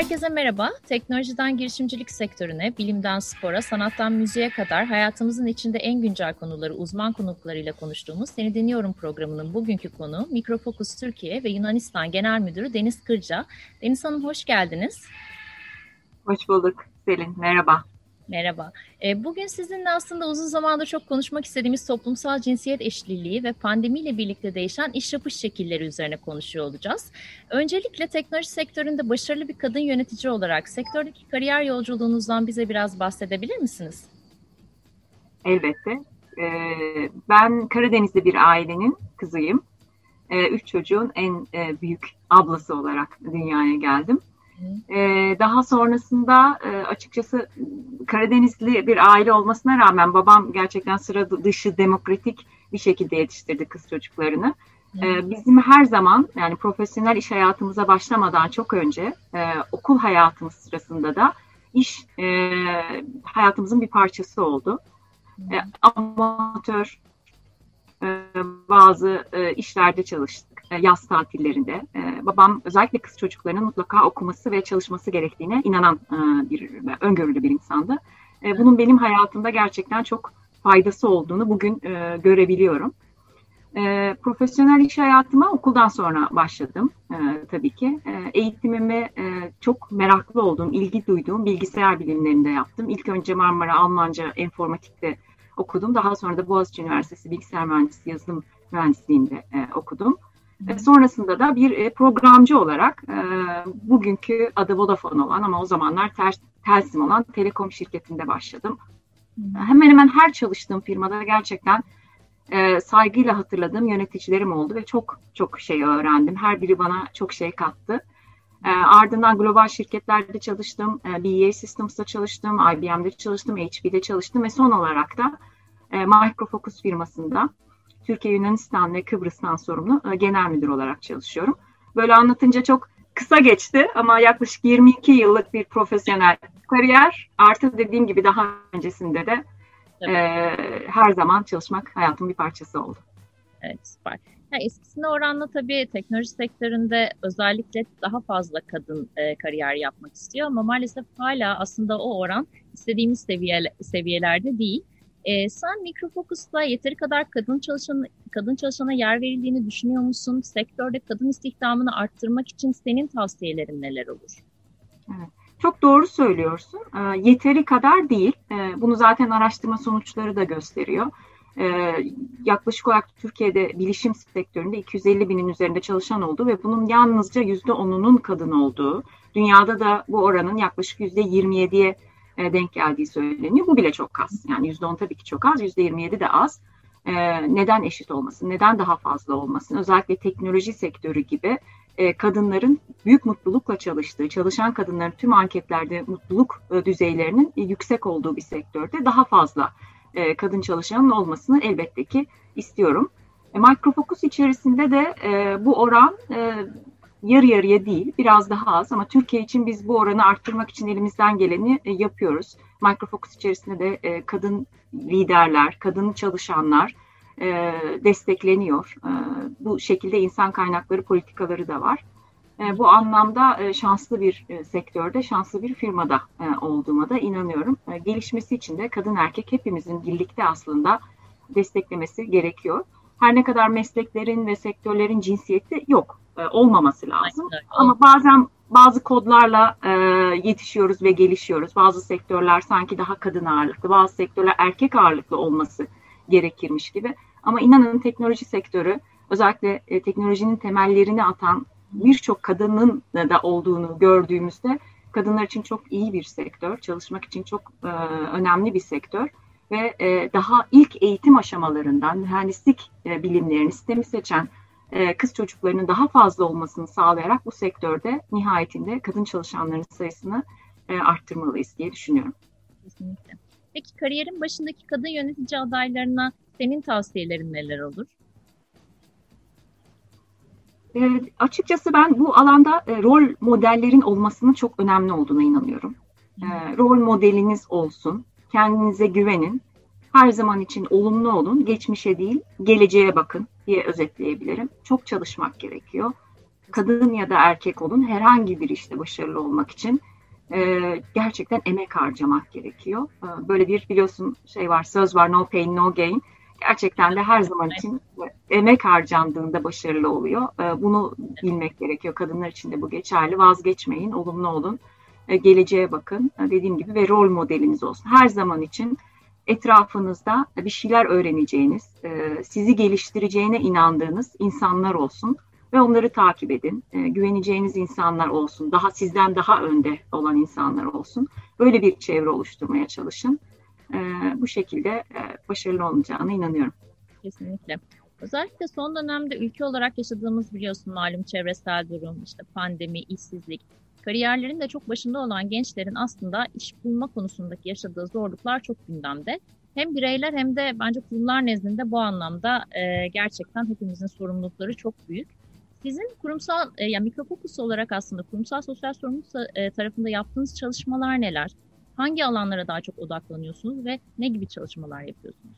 Herkese merhaba. Teknolojiden girişimcilik sektörüne, bilimden spora, sanattan müziğe kadar hayatımızın içinde en güncel konuları uzman konuklarıyla konuştuğumuz Seni Dinliyorum programının bugünkü konu Mikrofokus Türkiye ve Yunanistan Genel Müdürü Deniz Kırca. Deniz Hanım hoş geldiniz. Hoş bulduk Selin. Merhaba. Merhaba. E, bugün sizinle aslında uzun zamandır çok konuşmak istediğimiz toplumsal cinsiyet eşliliği ve pandemiyle birlikte değişen iş yapış şekilleri üzerine konuşuyor olacağız. Öncelikle teknoloji sektöründe başarılı bir kadın yönetici olarak sektördeki kariyer yolculuğunuzdan bize biraz bahsedebilir misiniz? Elbette. Ee, ben Karadenizli bir ailenin kızıyım. Ee, üç çocuğun en e, büyük ablası olarak dünyaya geldim. Ee, daha sonrasında e, açıkçası Karadenizli bir aile olmasına rağmen babam gerçekten sıra dışı demokratik bir şekilde yetiştirdi kız çocuklarını. Ee, bizim her zaman yani profesyonel iş hayatımıza başlamadan çok önce e, okul hayatımız sırasında da iş e, hayatımızın bir parçası oldu. E, amatör e, bazı e, işlerde çalıştık e, yaz tatillerinde. Babam özellikle kız çocuklarının mutlaka okuması ve çalışması gerektiğine inanan bir öngörülü bir insandı. Bunun benim hayatımda gerçekten çok faydası olduğunu bugün görebiliyorum. profesyonel iş hayatıma okuldan sonra başladım tabii ki. eğitimimi çok meraklı olduğum, ilgi duyduğum bilgisayar bilimlerinde yaptım. İlk önce Marmara Almanca Enformatik'te okudum. Daha sonra da Boğaziçi Üniversitesi Bilgisayar Mühendisliği Yazılım Mühendisliği'nde e, okudum. E, sonrasında da bir e, programcı olarak e, bugünkü adı Vodafone olan ama o zamanlar ter, Telsim olan Telekom şirketinde başladım. Hemen hemen her çalıştığım firmada gerçekten e, saygıyla hatırladığım yöneticilerim oldu ve çok çok şey öğrendim. Her biri bana çok şey kattı. E, ardından global şirketlerde çalıştım, e, BEA Systems'ta çalıştım, IBM'de çalıştım, HP'de çalıştım ve son olarak da e, Microfocus firmasında Türkiye, Yunanistan ve Kıbrıs'tan sorumlu e, genel müdür olarak çalışıyorum. Böyle anlatınca çok kısa geçti ama yaklaşık 22 yıllık bir profesyonel kariyer. Artı dediğim gibi daha öncesinde de e, her zaman çalışmak hayatımın bir parçası oldu. Evet süper. Ya eskisine oranla tabii teknoloji sektöründe özellikle daha fazla kadın e, kariyer yapmak istiyor ama maalesef hala aslında o oran istediğimiz seviye, seviyelerde değil. E, sen Mikrofokus'ta yeteri kadar kadın çalışan kadın çalışana yer verildiğini düşünüyor musun? Sektörde kadın istihdamını arttırmak için senin tavsiyelerin neler olur? Evet. Çok doğru söylüyorsun. E, yeteri kadar değil. E, bunu zaten araştırma sonuçları da gösteriyor. E, yaklaşık olarak Türkiye'de bilişim sektöründe 250 binin üzerinde çalışan oldu ve bunun yalnızca %10'unun kadın olduğu, dünyada da bu oranın yaklaşık %27'ye e, denk geldiği söyleniyor. Bu bile çok az. Yani %10 tabii ki çok az, %27 de az. E, neden eşit olmasın? Neden daha fazla olmasın? Özellikle teknoloji sektörü gibi e, kadınların büyük mutlulukla çalıştığı, çalışan kadınların tüm anketlerde mutluluk düzeylerinin yüksek olduğu bir sektörde daha fazla kadın çalışanın olmasını elbette ki istiyorum. Microfocus içerisinde de bu oran yarı yarıya değil, biraz daha az ama Türkiye için biz bu oranı arttırmak için elimizden geleni e, yapıyoruz. Microfocus içerisinde de e, kadın liderler, kadın çalışanlar e, destekleniyor. Bu şekilde insan kaynakları politikaları da var. Bu anlamda şanslı bir sektörde, şanslı bir firmada olduğuma da inanıyorum. Gelişmesi için de kadın erkek hepimizin birlikte aslında desteklemesi gerekiyor. Her ne kadar mesleklerin ve sektörlerin cinsiyeti yok e, olmaması lazım. Aynen. Ama bazen bazı kodlarla e, yetişiyoruz ve gelişiyoruz. Bazı sektörler sanki daha kadın ağırlıklı, bazı sektörler erkek ağırlıklı olması gerekirmiş gibi. Ama inanın teknoloji sektörü özellikle e, teknolojinin temellerini atan birçok kadının da olduğunu gördüğümüzde kadınlar için çok iyi bir sektör, çalışmak için çok e, önemli bir sektör ve e, daha ilk eğitim aşamalarından mühendislik e, bilimlerini sistemi seçen e, kız çocuklarının daha fazla olmasını sağlayarak bu sektörde nihayetinde kadın çalışanların sayısını e, arttırmalıyız diye düşünüyorum. Kesinlikle. Peki kariyerin başındaki kadın yönetici adaylarına senin tavsiyelerin neler olur? E, açıkçası ben bu alanda e, rol modellerin olmasının çok önemli olduğuna inanıyorum. E, rol modeliniz olsun, kendinize güvenin, her zaman için olumlu olun, geçmişe değil, geleceğe bakın diye özetleyebilirim. Çok çalışmak gerekiyor. kadın ya da erkek olun herhangi bir işte başarılı olmak için e, gerçekten emek harcamak gerekiyor. E, böyle bir biliyorsun şey var söz var no pain no gain. Gerçekten de her zaman için emek harcandığında başarılı oluyor. E, bunu bilmek gerekiyor. Kadınlar için de bu geçerli. Vazgeçmeyin, olumlu olun. E, geleceğe bakın. E, dediğim gibi ve rol modeliniz olsun. Her zaman için etrafınızda bir şeyler öğreneceğiniz, e, sizi geliştireceğine inandığınız insanlar olsun ve onları takip edin. E, güveneceğiniz insanlar olsun, daha sizden daha önde olan insanlar olsun. Böyle bir çevre oluşturmaya çalışın. E, bu şekilde e, başarılı olacağına inanıyorum. Kesinlikle. Özellikle son dönemde ülke olarak yaşadığımız biliyorsun malum çevresel durum, işte pandemi, işsizlik, kariyerlerin de çok başında olan gençlerin aslında iş bulma konusundaki yaşadığı zorluklar çok gündemde. Hem bireyler hem de bence kurumlar nezdinde bu anlamda e, gerçekten hepimizin sorumlulukları çok büyük. Sizin kurumsal, e, yani mikrofokus olarak aslında kurumsal sosyal sorumluluk e, tarafında yaptığınız çalışmalar neler? Hangi alanlara daha çok odaklanıyorsunuz ve ne gibi çalışmalar yapıyorsunuz?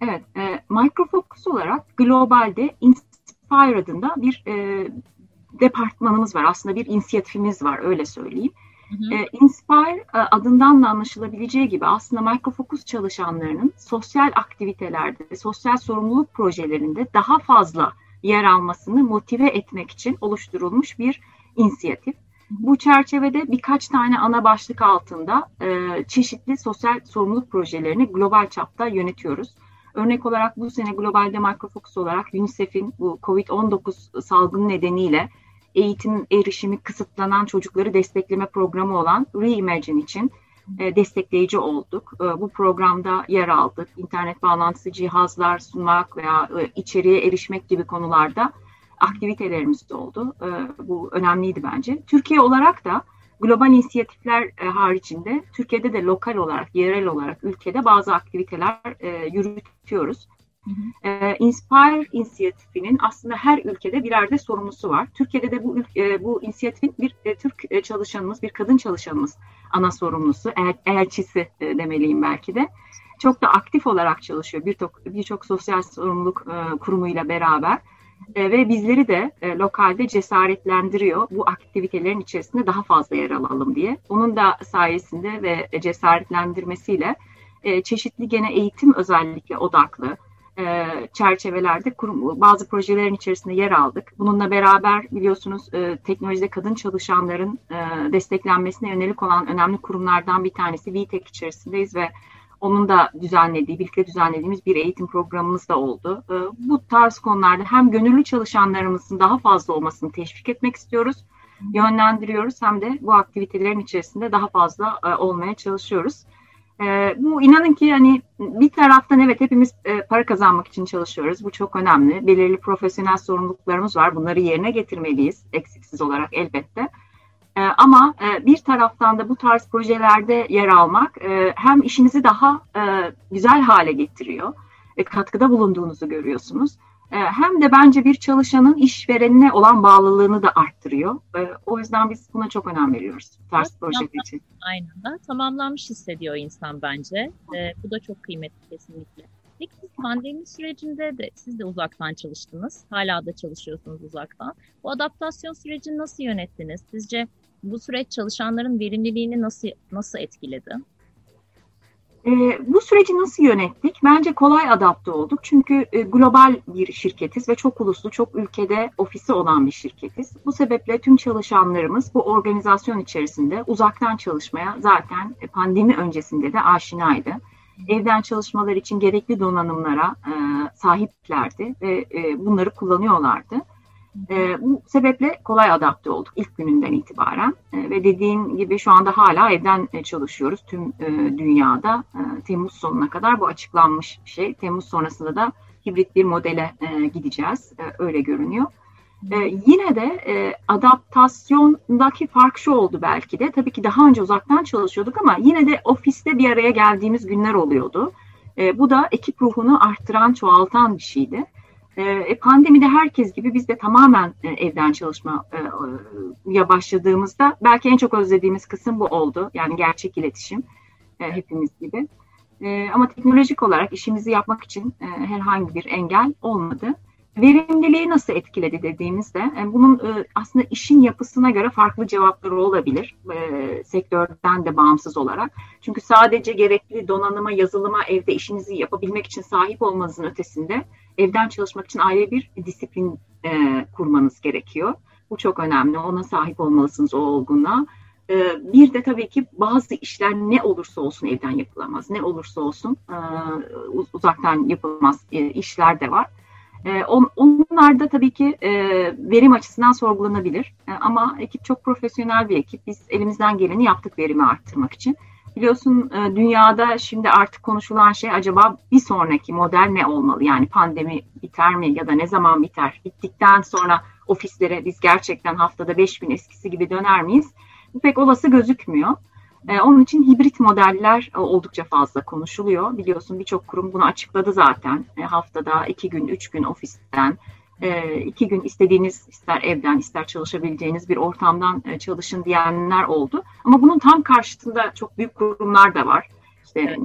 Evet, e, Microfocus olarak globalde Inspire adında bir e, departmanımız var. Aslında bir inisiyatifimiz var, öyle söyleyeyim. Hı hı. E, Inspire e, adından da anlaşılabileceği gibi aslında Microfocus çalışanlarının sosyal aktivitelerde, sosyal sorumluluk projelerinde daha fazla yer almasını motive etmek için oluşturulmuş bir inisiyatif. Bu çerçevede birkaç tane ana başlık altında e, çeşitli sosyal sorumluluk projelerini global çapta yönetiyoruz. Örnek olarak bu sene globalde Microfocus olarak UNICEF'in bu COVID-19 salgını nedeniyle eğitim erişimi kısıtlanan çocukları destekleme programı olan Reimagine için e, destekleyici olduk. E, bu programda yer aldık. İnternet bağlantısı cihazlar sunmak veya e, içeriye erişmek gibi konularda aktivitelerimiz de oldu. Bu önemliydi bence. Türkiye olarak da global inisiyatifler haricinde Türkiye'de de lokal olarak, yerel olarak ülkede bazı aktiviteler yürütüyoruz. Hı. Inspire inisiyatifinin aslında her ülkede birer de sorumlusu var. Türkiye'de de bu e, bu inisiyatifin bir e, Türk çalışanımız, bir kadın çalışanımız ana sorumlusu, el, elçisi e, demeliyim belki de. Çok da aktif olarak çalışıyor birçok birçok sosyal sorumluluk e, kurumuyla beraber. E, ve bizleri de e, lokalde cesaretlendiriyor bu aktivitelerin içerisinde daha fazla yer alalım diye. Onun da sayesinde ve cesaretlendirmesiyle e, çeşitli gene eğitim özellikle odaklı e, çerçevelerde kurum, bazı projelerin içerisinde yer aldık. Bununla beraber biliyorsunuz e, teknolojide kadın çalışanların e, desteklenmesine yönelik olan önemli kurumlardan bir tanesi VTEC içerisindeyiz ve onun da düzenlediği, birlikte düzenlediğimiz bir eğitim programımız da oldu. Bu tarz konularda hem gönüllü çalışanlarımızın daha fazla olmasını teşvik etmek istiyoruz, yönlendiriyoruz hem de bu aktivitelerin içerisinde daha fazla olmaya çalışıyoruz. E, bu inanın ki hani bir taraftan evet hepimiz e, para kazanmak için çalışıyoruz. Bu çok önemli. Belirli profesyonel sorumluluklarımız var. Bunları yerine getirmeliyiz eksiksiz olarak elbette. E, ama e, bir taraftan da bu tarz projelerde yer almak e, hem işinizi daha e, güzel hale getiriyor. E, katkıda bulunduğunuzu görüyorsunuz. E, hem de bence bir çalışanın işverenine olan bağlılığını da arttırıyor. E, o yüzden biz buna çok önem veriyoruz ters evet, proje için. Aynen da tamamlanmış hissediyor insan bence. E, bu da çok kıymetli kesinlikle. Peki siz pandemi sürecinde de siz de uzaktan çalıştınız. Hala da çalışıyorsunuz uzaktan. Bu adaptasyon sürecini nasıl yönettiniz? Sizce bu süreç çalışanların verimliliğini nasıl nasıl etkiledi? E, bu süreci nasıl yönettik? Bence kolay adapte olduk. Çünkü e, global bir şirketiz ve çok uluslu, çok ülkede ofisi olan bir şirketiz. Bu sebeple tüm çalışanlarımız bu organizasyon içerisinde uzaktan çalışmaya zaten e, pandemi öncesinde de aşinaydı. Evden çalışmalar için gerekli donanımlara e, sahiplerdi ve e, bunları kullanıyorlardı. E, bu sebeple kolay adapte olduk ilk gününden itibaren e, ve dediğin gibi şu anda hala evden e, çalışıyoruz tüm e, dünyada. E, Temmuz sonuna kadar bu açıklanmış bir şey. Temmuz sonrasında da hibrit bir modele e, gideceğiz. E, öyle görünüyor. E, yine de e, adaptasyondaki fark şu oldu belki de. Tabii ki daha önce uzaktan çalışıyorduk ama yine de ofiste bir araya geldiğimiz günler oluyordu. E, bu da ekip ruhunu arttıran, çoğaltan bir şeydi. Ee, e, pandemide herkes gibi biz de tamamen e, evden çalışmaya e, başladığımızda belki en çok özlediğimiz kısım bu oldu. Yani gerçek iletişim e, hepimiz gibi. E, ama teknolojik olarak işimizi yapmak için e, herhangi bir engel olmadı. Verimliliği nasıl etkiledi dediğimizde e, bunun e, aslında işin yapısına göre farklı cevapları olabilir e, sektörden de bağımsız olarak. Çünkü sadece gerekli donanıma, yazılıma, evde işinizi yapabilmek için sahip olmanızın ötesinde evden çalışmak için ayrı bir disiplin kurmanız gerekiyor. Bu çok önemli. Ona sahip olmalısınız o olgunluğa. Bir de tabii ki bazı işler ne olursa olsun evden yapılamaz. Ne olursa olsun uzaktan yapılmaz işler de var. E, on, onlar da tabii ki e, verim açısından sorgulanabilir. E, ama ekip çok profesyonel bir ekip. Biz elimizden geleni yaptık verimi arttırmak için. Biliyorsun e, dünyada şimdi artık konuşulan şey acaba bir sonraki model ne olmalı? Yani pandemi biter mi ya da ne zaman biter? Bittikten sonra ofislere biz gerçekten haftada 5 gün eskisi gibi döner miyiz? Bu pek olası gözükmüyor. E, onun için hibrit modeller e, oldukça fazla konuşuluyor. Biliyorsun birçok kurum bunu açıkladı zaten. E, haftada iki gün, üç gün ofisten, e, iki gün istediğiniz ister evden ister çalışabileceğiniz bir ortamdan e, çalışın diyenler oldu. Ama bunun tam karşıtında çok büyük kurumlar da var. İşte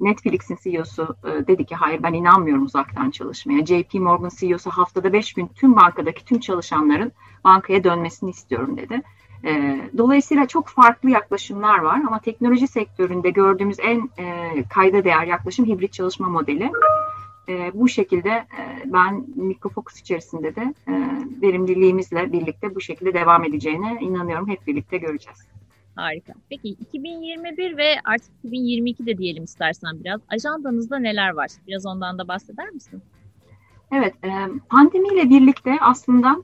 Netflix'in CEO'su e, dedi ki hayır ben inanmıyorum uzaktan çalışmaya. JP Morgan CEO'su haftada beş gün tüm bankadaki tüm çalışanların bankaya dönmesini istiyorum dedi. E, dolayısıyla çok farklı yaklaşımlar var ama teknoloji sektöründe gördüğümüz en e, kayda değer yaklaşım hibrit çalışma modeli. E, bu şekilde e, ben Mikrofocus içerisinde de e, verimliliğimizle birlikte bu şekilde devam edeceğine inanıyorum. Hep birlikte göreceğiz. Harika. Peki 2021 ve artık 2022 de diyelim istersen biraz. Ajandanızda neler var? Biraz ondan da bahseder misin? Evet, e, pandemiyle birlikte aslında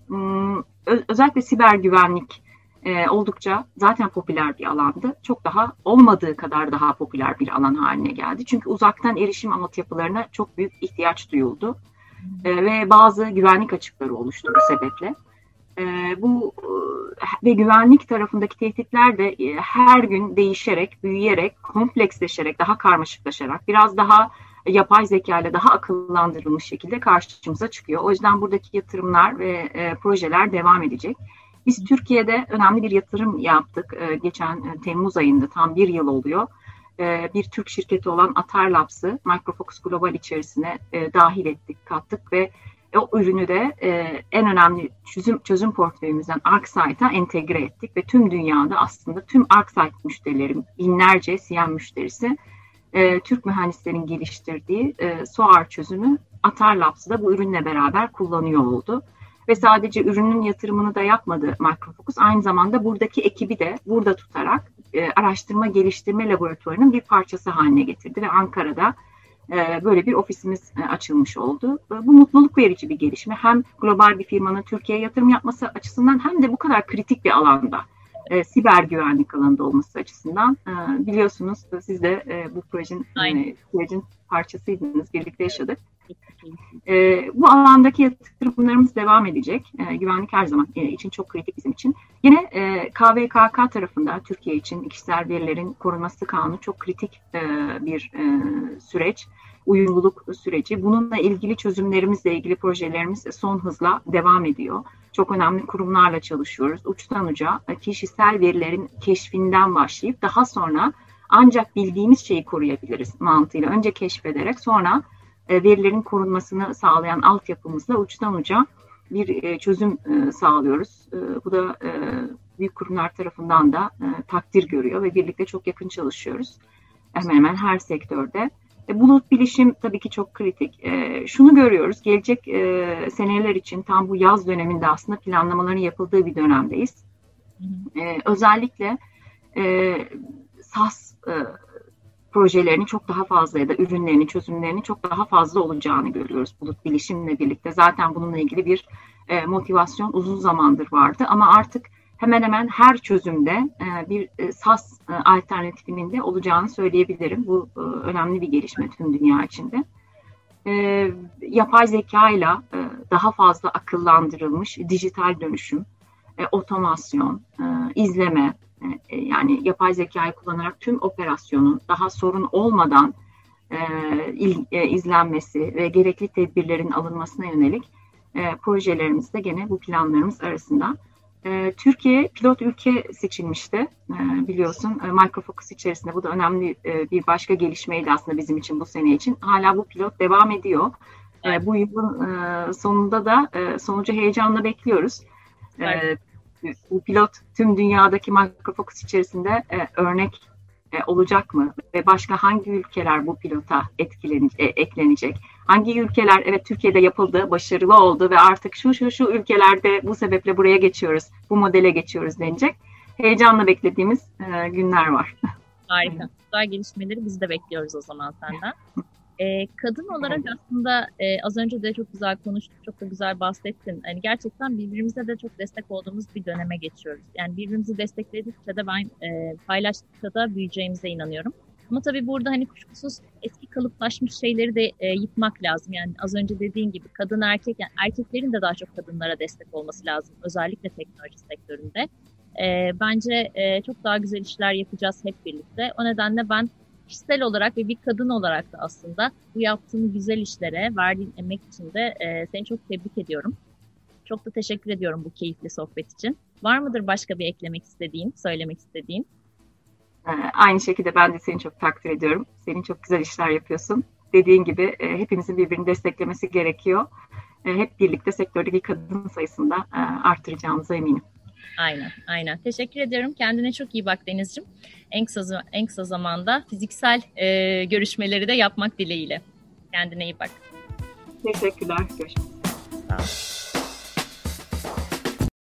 özellikle siber güvenlik e, oldukça zaten popüler bir alandı. Çok daha olmadığı kadar daha popüler bir alan haline geldi. Çünkü uzaktan erişim altyapılarına çok büyük ihtiyaç duyuldu. E, ve bazı güvenlik açıkları oluştu bu sebeple. E, bu ve güvenlik tarafındaki tehditler de e, her gün değişerek, büyüyerek, kompleksleşerek, daha karmaşıklaşarak, biraz daha yapay zeka ile daha akıllandırılmış şekilde karşımıza çıkıyor. O yüzden buradaki yatırımlar ve e, projeler devam edecek. Biz Türkiye'de önemli bir yatırım yaptık. Ee, geçen e, Temmuz ayında tam bir yıl oluyor. Ee, bir Türk şirketi olan Atar Labs'ı Microfocus Global içerisine e, dahil ettik, kattık ve o ürünü de e, en önemli çözüm, çözüm portföyümüzden ArcSight'a entegre ettik ve tüm dünyada aslında tüm ArcSight müşterileri, binlerce CM müşterisi Türk mühendislerin geliştirdiği SOAR çözümü Atar Labs'da bu ürünle beraber kullanıyor oldu ve sadece ürünün yatırımını da yapmadı Microfocus. Aynı zamanda buradaki ekibi de burada tutarak e, araştırma geliştirme laboratuvarının bir parçası haline getirdi ve Ankara'da e, böyle bir ofisimiz e, açılmış oldu. E, bu mutluluk verici bir gelişme. Hem global bir firmanın Türkiye'ye yatırım yapması açısından hem de bu kadar kritik bir alanda siber güvenlik alanında olması açısından biliyorsunuz siz de bu projenin e, sürecin parçasıydınız, birlikte yaşadık. E, bu alandaki yatırımlarımız devam edecek. E, güvenlik her zaman e, için çok kritik bizim için. Yine e, KVKK tarafında Türkiye için kişisel verilerin korunması kanunu çok kritik e, bir e, süreç. Uyumluluk süreci. Bununla ilgili çözümlerimizle ilgili projelerimiz son hızla devam ediyor. Çok önemli kurumlarla çalışıyoruz. Uçtan uca kişisel verilerin keşfinden başlayıp daha sonra ancak bildiğimiz şeyi koruyabiliriz mantığıyla. Önce keşfederek sonra e, verilerin korunmasını sağlayan altyapımızla uçtan uca bir e, çözüm e, sağlıyoruz. Bu da büyük kurumlar tarafından da takdir görüyor ve birlikte çok yakın çalışıyoruz. Hemen hemen her sektörde. Bulut bilişim tabii ki çok kritik. Şunu görüyoruz, gelecek seneler için tam bu yaz döneminde aslında planlamaların yapıldığı bir dönemdeyiz. Özellikle SAS projelerini çok daha fazla ya da ürünlerini, çözümlerini çok daha fazla olacağını görüyoruz bulut bilişimle birlikte. Zaten bununla ilgili bir e, motivasyon uzun zamandır vardı ama artık hemen hemen her çözümde e, bir e, SAS e, alternatifinin de olacağını söyleyebilirim. Bu e, önemli bir gelişme tüm dünya içinde. E, yapay zeka ile daha fazla akıllandırılmış dijital dönüşüm, e, otomasyon, e, izleme, e, yani yapay zekayı kullanarak tüm operasyonun daha sorun olmadan e, il, e, izlenmesi ve gerekli tedbirlerin alınmasına yönelik e, projelerimizde gene bu planlarımız arasında. E, Türkiye pilot ülke seçilmişti e, biliyorsun e, Microfocus içerisinde bu da önemli e, bir başka gelişmeydi aslında bizim için bu sene için. Hala bu pilot devam ediyor. Evet. Bu yılın sonunda da sonucu heyecanla bekliyoruz. Evet. Bu pilot tüm dünyadaki Microfocus içerisinde örnek olacak mı? Ve başka hangi ülkeler bu pilota etkilenecek, eklenecek? Hangi ülkeler evet Türkiye'de yapıldı, başarılı oldu ve artık şu şu şu ülkelerde bu sebeple buraya geçiyoruz, bu modele geçiyoruz denecek. Heyecanla beklediğimiz günler var. Harika. Güzel gelişmeleri biz de bekliyoruz o zaman senden. E, kadın olarak aslında e, az önce de çok güzel konuştuk, çok da güzel bahsettin. Yani gerçekten birbirimize de çok destek olduğumuz bir döneme geçiyoruz. Yani birbirimizi destekledikçe de ben e, paylaştıkça da büyüyeceğimize inanıyorum. Ama tabii burada hani kuşkusuz eski kalıplaşmış şeyleri de e, yıkmak lazım. Yani az önce dediğin gibi kadın erkek, yani erkeklerin de daha çok kadınlara destek olması lazım. Özellikle teknoloji sektöründe. E, bence e, çok daha güzel işler yapacağız hep birlikte. O nedenle ben kişisel olarak ve bir kadın olarak da aslında bu yaptığın güzel işlere verdiğin emek için de e, seni çok tebrik ediyorum. Çok da teşekkür ediyorum bu keyifli sohbet için. Var mıdır başka bir eklemek istediğin, söylemek istediğin? Ee, aynı şekilde ben de seni çok takdir ediyorum. Senin çok güzel işler yapıyorsun. Dediğin gibi e, hepimizin birbirini desteklemesi gerekiyor. E, hep birlikte sektördeki kadın sayısını da e, arttıracağımıza eminim. Aynen, aynen. Teşekkür ediyorum. Kendine çok iyi bak Deniz'cim. En kısa, en kısa zamanda fiziksel e, görüşmeleri de yapmak dileğiyle. Kendine iyi bak. Teşekkürler. Görüşmek üzere. Sağ ol.